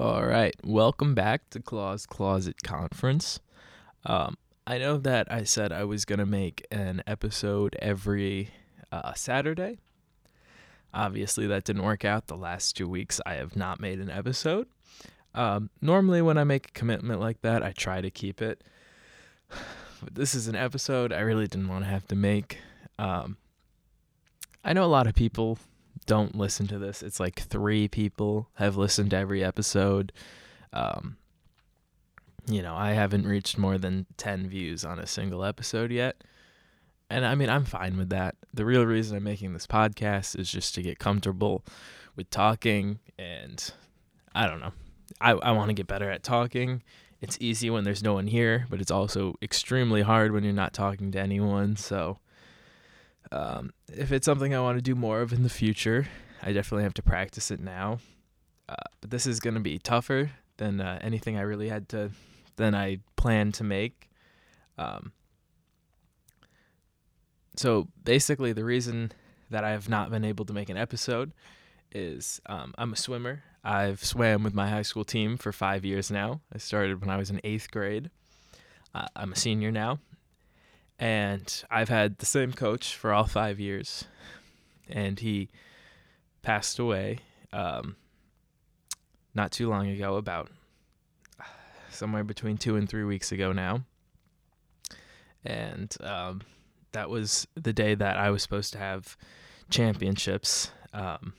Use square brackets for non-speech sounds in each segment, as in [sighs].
All right, welcome back to Claw's Closet Conference. Um, I know that I said I was gonna make an episode every uh, Saturday. Obviously, that didn't work out. The last two weeks, I have not made an episode. Um, normally, when I make a commitment like that, I try to keep it. [sighs] But this is an episode I really didn't want to have to make. Um, I know a lot of people don't listen to this. It's like three people have listened to every episode. Um, you know, I haven't reached more than 10 views on a single episode yet. And I mean, I'm fine with that. The real reason I'm making this podcast is just to get comfortable with talking. And I don't know. I, I want to get better at talking. It's easy when there's no one here, but it's also extremely hard when you're not talking to anyone. So, um, if it's something I want to do more of in the future, I definitely have to practice it now. Uh, but this is going to be tougher than uh, anything I really had to, than I planned to make. Um, so basically, the reason that I have not been able to make an episode is um, I'm a swimmer. I've swam with my high school team for five years now. I started when I was in eighth grade. Uh, I'm a senior now, and I've had the same coach for all five years, and he passed away um, not too long ago, about [sighs] somewhere between two and three weeks ago now, and um, that was the day that I was supposed to have championships. Um,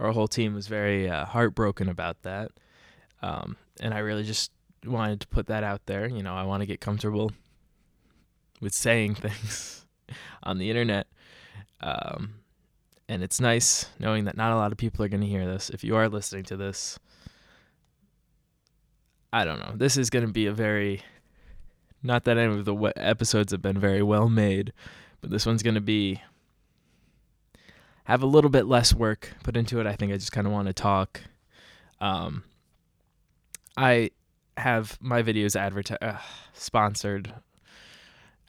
our whole team was very uh, heartbroken about that, um, and I really just wanted to put that out there. You know, I want to get comfortable with saying [laughs] things on the internet. Um, and it's nice knowing that not a lot of people are going to hear this. If you are listening to this, I don't know. This is going to be a very, not that any of the episodes have been very well made, but this one's going to be, have a little bit less work put into it. I think I just kind of want to talk. Um, I have my videos advertised, uh, sponsored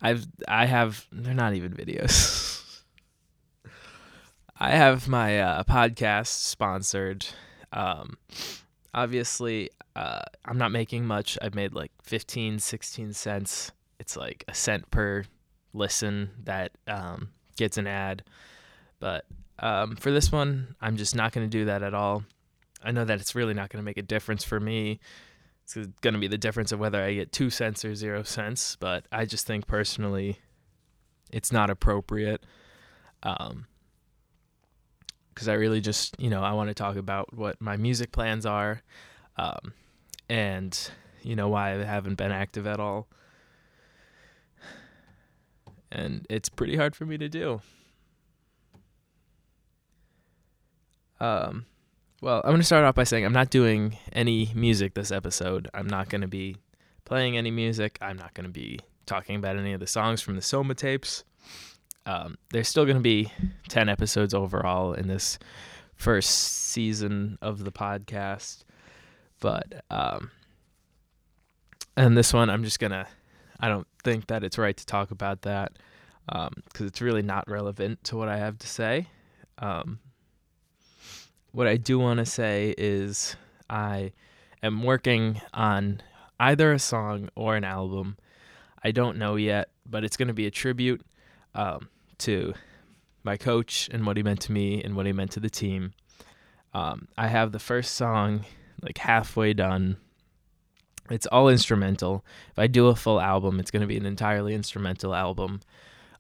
I've I have they're not even videos. [laughs] I have my uh, podcast sponsored. Um, obviously, uh, I'm not making much. I've made like 15, 16 cents. It's like a cent per listen that um, gets an ad. But um, for this one, I'm just not going to do that at all. I know that it's really not going to make a difference for me it's going to be the difference of whether I get two cents or zero cents. But I just think personally, it's not appropriate. Um, because I really just, you know, I want to talk about what my music plans are, um, and you know why I haven't been active at all. And it's pretty hard for me to do. Um, well, I'm going to start off by saying I'm not doing any music this episode. I'm not going to be playing any music. I'm not going to be talking about any of the songs from the Soma tapes. Um, there's still going to be 10 episodes overall in this first season of the podcast. But, um, and this one, I'm just going to, I don't think that it's right to talk about that because um, it's really not relevant to what I have to say. Um, what I do want to say is I am working on either a song or an album. I don't know yet, but it's going to be a tribute um, to my coach and what he meant to me and what he meant to the team. Um, I have the first song like halfway done. It's all instrumental. If I do a full album, it's going to be an entirely instrumental album.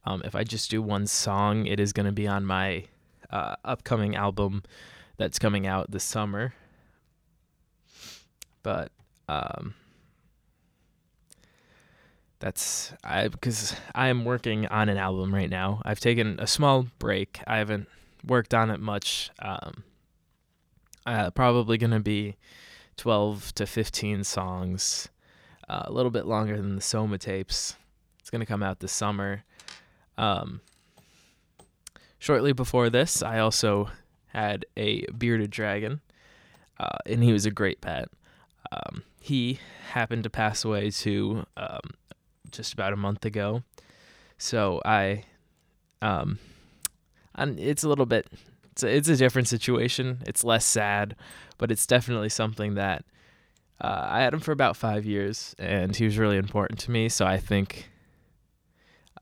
Um, if I just do one song, it is going to be on my uh, upcoming album that's coming out this summer. But um, that's I because I am working on an album right now. I've taken a small break. I haven't worked on it much. Um, uh, probably gonna be twelve to fifteen songs, uh, a little bit longer than the Soma tapes. It's gonna come out this summer. Um, shortly before this, I also had a bearded dragon, uh, and he was a great pet. Um, he happened to pass away to um, just about a month ago, so I, um, it's a little bit it's a, it's a different situation. It's less sad, but it's definitely something that uh, I had him for about five years, and he was really important to me. So I think,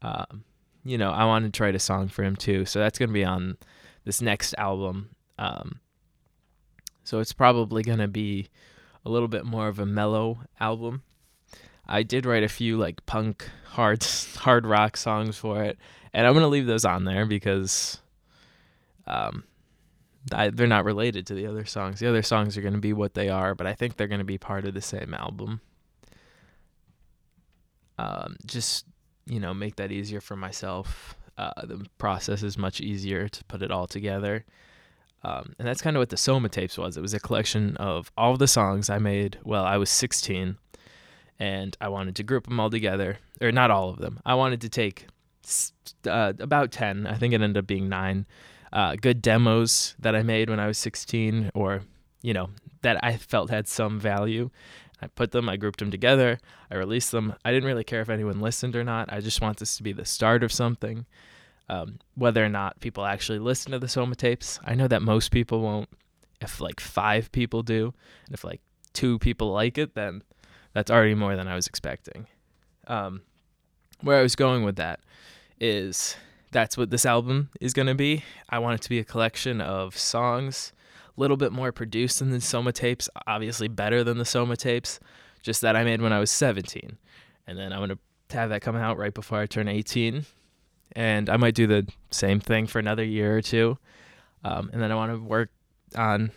um, you know, I wanted to write a song for him too. So that's gonna be on this next album. Um, so it's probably gonna be a little bit more of a mellow album. I did write a few like punk hard [laughs] hard rock songs for it, and I'm gonna leave those on there because um, I, they're not related to the other songs. The other songs are gonna be what they are, but I think they're gonna be part of the same album. Um, just you know, make that easier for myself. Uh, the process is much easier to put it all together. Um, and that's kind of what the Soma tapes was. It was a collection of all of the songs I made while I was 16, and I wanted to group them all together, or not all of them. I wanted to take uh, about 10, I think it ended up being nine, uh, good demos that I made when I was 16, or, you know, that I felt had some value. I put them, I grouped them together, I released them. I didn't really care if anyone listened or not. I just want this to be the start of something. Um, whether or not people actually listen to the Soma tapes, I know that most people won't. If like five people do, and if like two people like it, then that's already more than I was expecting. Um, where I was going with that is that's what this album is going to be. I want it to be a collection of songs, little bit more produced than the Soma tapes, obviously better than the Soma tapes, just that I made when I was 17. And then I'm going to have that come out right before I turn 18 and I might do the same thing for another year or two. Um, and then I want to work on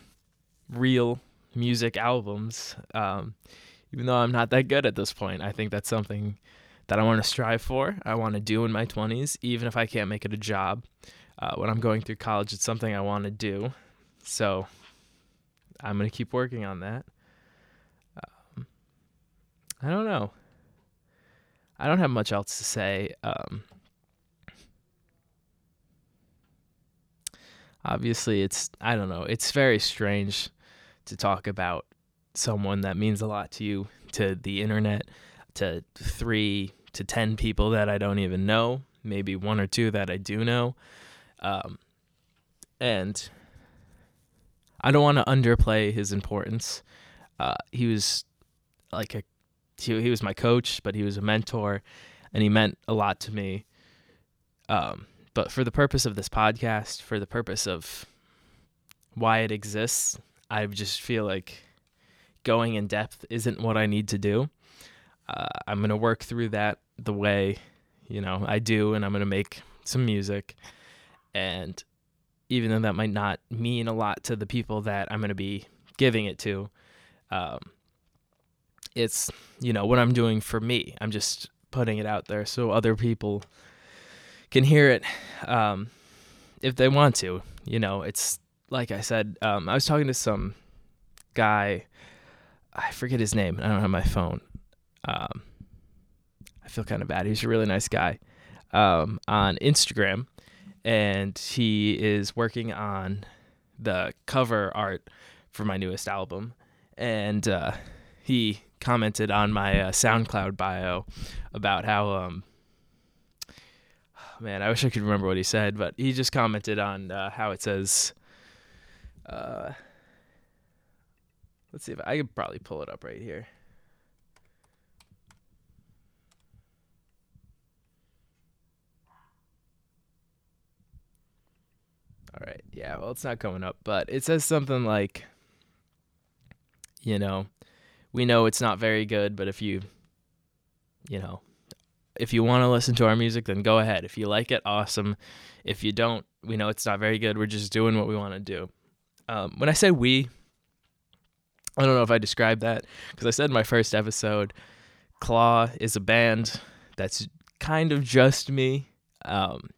real music albums. Um, even though I'm not that good at this point, I think that's something that I want to strive for. I want to do in my 20s, even if I can't make it a job. Uh, when I'm going through college, it's something I want to do. So I'm going to keep working on that. Um, I don't know. I don't have much else to say. Um, obviously it's I don't know, it's very strange to talk about someone that means a lot to you to the internet to 3 to 10 people that I don't even know, maybe one or two that I do know. Um, and I don't want to underplay his importance. Uh, he was like a he, he was my coach, but he was a mentor and he meant a lot to me. Um, but for the purpose of this podcast, for the purpose of why it exists, I just feel like going in depth isn't what I need to do. Uh, I'm going to work through that the way, you know, I do, and I'm going to make some music. And even though that might not mean a lot to the people that I'm going to be giving it to, um, it's, you know, what I'm doing for me. I'm just putting it out there so other people can hear it um, if they want to. You know, it's like I said, um, I was talking to some guy, I forget his name, I don't have my phone. Um, I feel kind of bad. He's a really nice guy um, on Instagram, and he is working on the cover art for my newest album. And uh, he commented on my uh, SoundCloud bio about how um, [sighs] man, I wish I could remember what he said, but he just commented on uh, how it says. Uh, let's see if I, I could probably pull it up right here. All right. Yeah, well, it's not coming up, but it says something like, you know, we know it's not very good, but if you, you know, if you want to listen to our music, then go ahead. If you like it, awesome. If you don't, we know it's not very good. We're just doing what we want to do. Um, when I say we, I don't know if I described that because I said in my first episode, Claw is a band that's kind of just me. Um,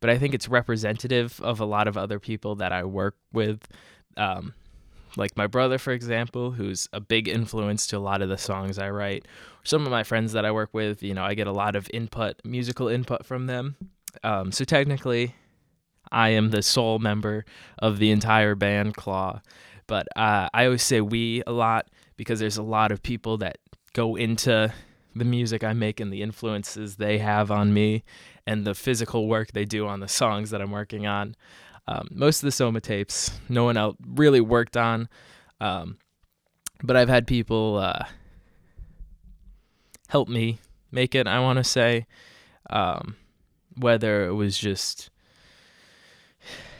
but I think it's representative of a lot of other people that I work with. Um, like my brother, for example, who's a big influence to a lot of the songs I write. Some of my friends that I work with, you know, I get a lot of input, musical input from them. Um, so technically, I am the sole member of the entire band Claw. But uh, I always say we a lot because there's a lot of people that go into the music I make and the influences they have on me and the physical work they do on the songs that I'm working on. Um, most of the Soma tapes, no one else really worked on, um, but I've had people uh, help me make it. I want to say, um, whether it was just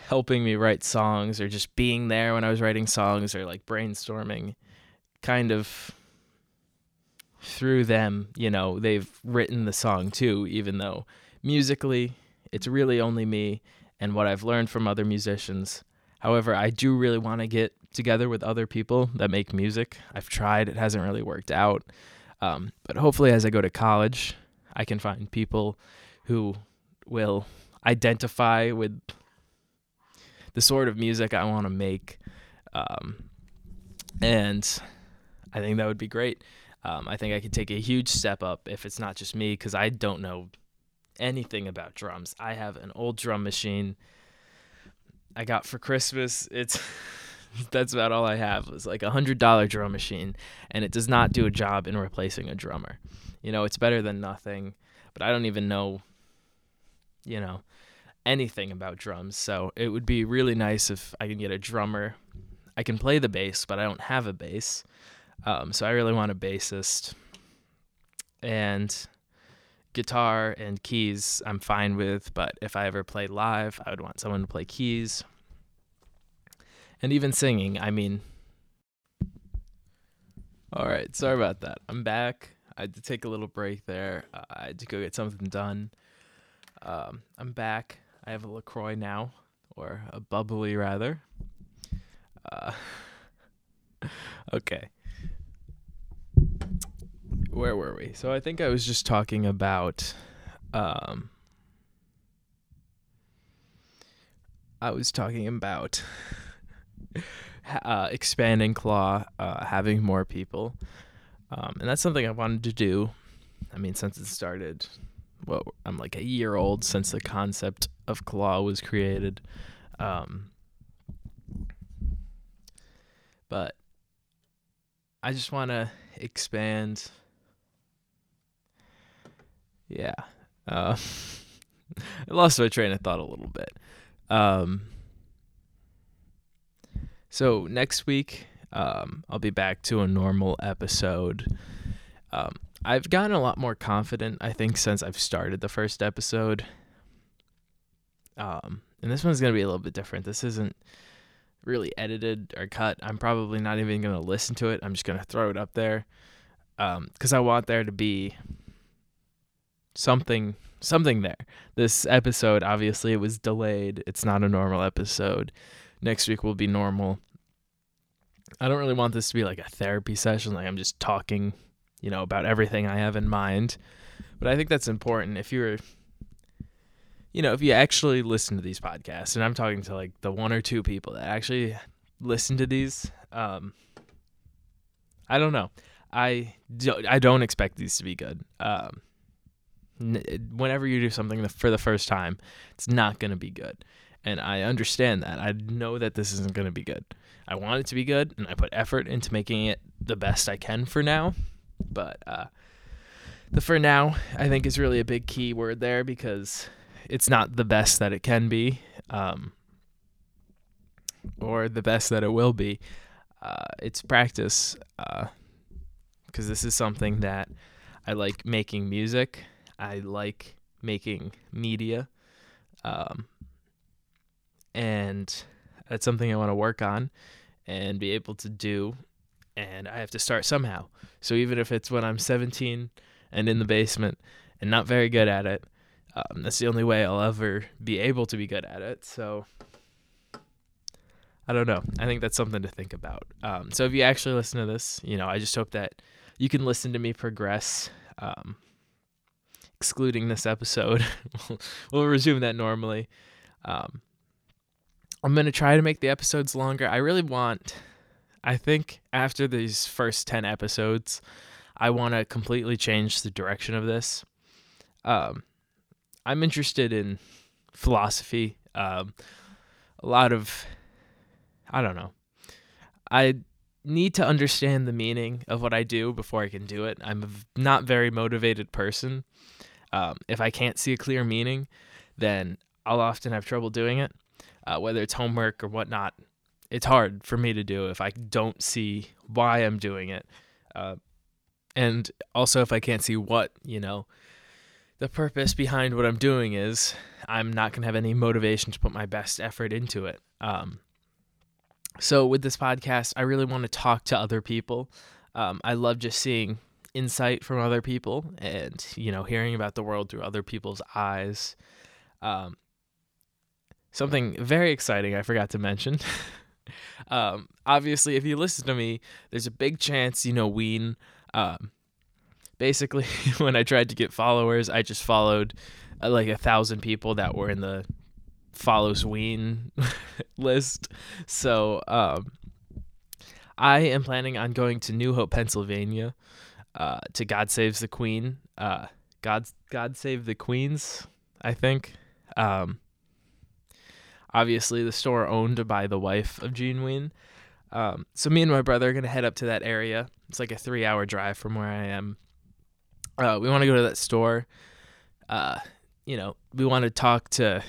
helping me write songs or just being there when I was writing songs or like brainstorming, kind of through them, you know, they've written the song too, even though musically it's really only me and what I've learned from other musicians. However, I do really want to get together with other people that make music. I've tried, it hasn't really worked out. Um, but hopefully, as I go to college, I can find people who will identify with the sort of music I want to make. Um, and I think that would be great. Um, I think I could take a huge step up if it's not just me because I don't know anything about drums. I have an old drum machine I got for Christmas. It's [laughs] that's about all I have. It's like a hundred dollar drum machine, and it does not do a job in replacing a drummer. You know, it's better than nothing, but I don't even know, you know, anything about drums. So it would be really nice if I can get a drummer. I can play the bass, but I don't have a bass. Um, so I really want a bassist. And guitar and keys I'm fine with, but if I ever played live, I would want someone to play keys. And even singing, I mean. All right, sorry about that. I'm back. I had to take a little break there. Uh, I had to go get something done. Um, I'm back. I have a LaCroix now, or a bubbly rather. Uh, [laughs] okay where were we? So I think I was just talking about um I was talking about [laughs] uh, expanding Claw, uh, having more people, um, and that's something I wanted to do. I mean, since it started, well, I'm like a year old since the concept of Claw was created. Um, but I just want to expand yeah. Uh, [laughs] I lost my train of thought a little bit. Um, so next week, um, I'll be back to a normal episode. Um, I've gotten a lot more confident, I think, since I've started the first episode. Um, and this one's gonna be a little bit different. This isn't really edited or cut. I'm probably not even gonna listen to it. I'm just gonna throw it up there, because um, I want there to be something something there. This episode obviously it was delayed. It's not a normal episode. Next week will be normal. I don't really want this to be like a therapy session like I'm just talking, you know, about everything I have in mind. But I think that's important if you're you know, if you actually listen to these podcasts and I'm talking to like the one or two people that actually listen to these um I don't know. I don't, I don't expect these to be good. Um whenever you do something for the first time, it's not going to be good. And I understand that. I know that this isn't going to be good. I want it to be good, and I put effort into making it the best I can for now. But uh, the for now, I think, is really a big key word there because it's not the best that it can be um, or the best that it will be. Uh, it's practice because uh, this is something that I like making music I like making media. Um, and that's something I want to work on and be able to do. And I have to start somehow. So even if it's when I'm 17 and in the basement and not very good at it, um, that's the only way I'll ever be able to be good at it. So I don't know. I think that's something to think about. Um, so if you actually listen to this, you know, I just hope that you can listen to me progress. Um, excluding this episode. [laughs] we'll resume that normally. Um, I'm going to try to make the episodes longer. I really want, I think after these first 10 episodes, I want to completely change the direction of this. Um, I'm interested in philosophy. Um, a lot of, I don't know. I need to understand the meaning of what I do before I can do it. I'm a not very motivated person. Um, if I can't see a clear meaning, then I'll often have trouble doing it. uh, whether it's homework or whatnot. It's hard for me to do if I don't see why I'm doing it. Uh, and also, if I can't see what, you know, the purpose behind what I'm doing is, I'm not going to have any motivation to put my best effort into it. Um, so, with this podcast, I really want to talk to other people. Um, I love just seeing insight from other people and, you know, hearing about the world through other people's eyes. Um, something very exciting I forgot to mention. [laughs] um, obviously, if you listen to me, there's a big chance you know Ween. Um, basically, [laughs] when I tried to get followers, I just followed uh, like a thousand people that were in the follows Ween [laughs] list. So um, I am planning on going to New Hope, Pennsylvania, uh, to God Saves the Queen. Uh, God God Save the Queens, I think. Um, obviously, the store owned by the wife of Gene Ween. Um, so me and my brother are gonna head up to that area. It's like a three-hour drive from where I am. Uh, we want to go to that store. Uh, you know, we want to talk to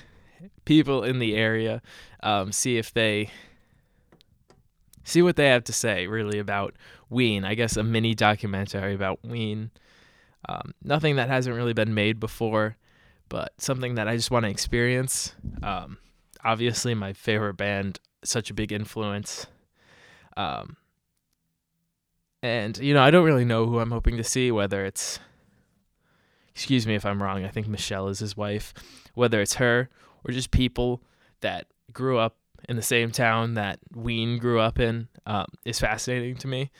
people in the area, um, see if they see what they have to say really about Ween. I guess a mini documentary about Ween. Um, nothing that hasn't really been made before, but something that I just want to experience. Um, obviously, my favorite band, such a big influence. Um, and you know, I don't really know who I'm hoping to see. Whether it's, excuse me if I'm wrong. I think Michelle is his wife. Whether it's her or just people that grew up in the same town that Ween grew up in um, is fascinating to me.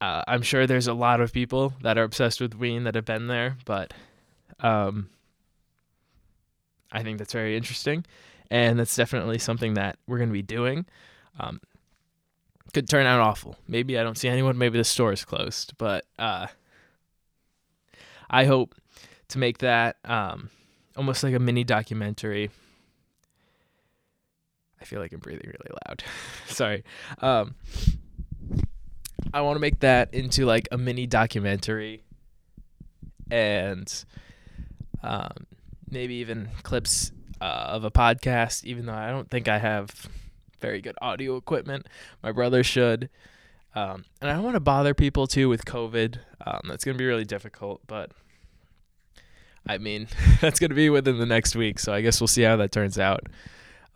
Uh, I'm sure there's a lot of people that are obsessed with Ween that have been there, but um, I think that's very interesting, and that's definitely something that we're going to be doing. Um, could turn out awful. Maybe I don't see anyone. Maybe the store is closed, but uh, I hope to make that um, almost like a mini documentary. I feel like I'm breathing really loud. [laughs] Sorry. Um, I want to make that into like a mini documentary and um, maybe even clips uh, of a podcast, even though I don't think I have very good audio equipment. My brother should. Um, and I don't want to bother people too with COVID. Um, that's going to be really difficult, but I mean, [laughs] that's going to be within the next week. So I guess we'll see how that turns out.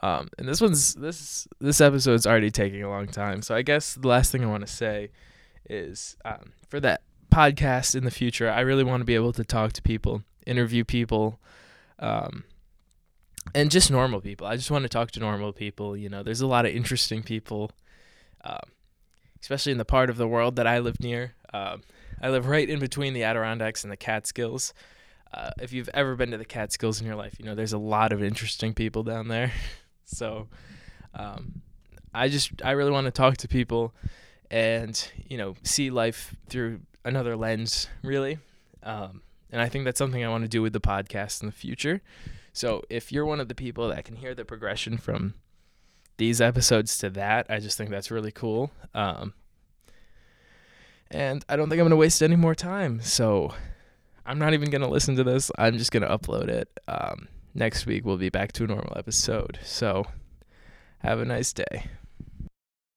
Um, and this one's this this episode's already taking a long time, so I guess the last thing I want to say is um, for that podcast in the future, I really want to be able to talk to people, interview people, um, and just normal people. I just want to talk to normal people. You know, there's a lot of interesting people, um, especially in the part of the world that I live near. Um, I live right in between the Adirondacks and the Catskills. Uh, if you've ever been to the Catskills in your life, you know there's a lot of interesting people down there. [laughs] So um, I just I really want to talk to people and you know see life through another lens really. Um, and I think that's something I want to do with the podcast in the future. So if you're one of the people that can hear the progression from these episodes to that, I just think that's really cool. Um, and I don't think I'm going to waste any more time. So I'm not even going to listen to this. I'm just going to upload it. Um, next week we'll be back to a normal episode. So have a nice day.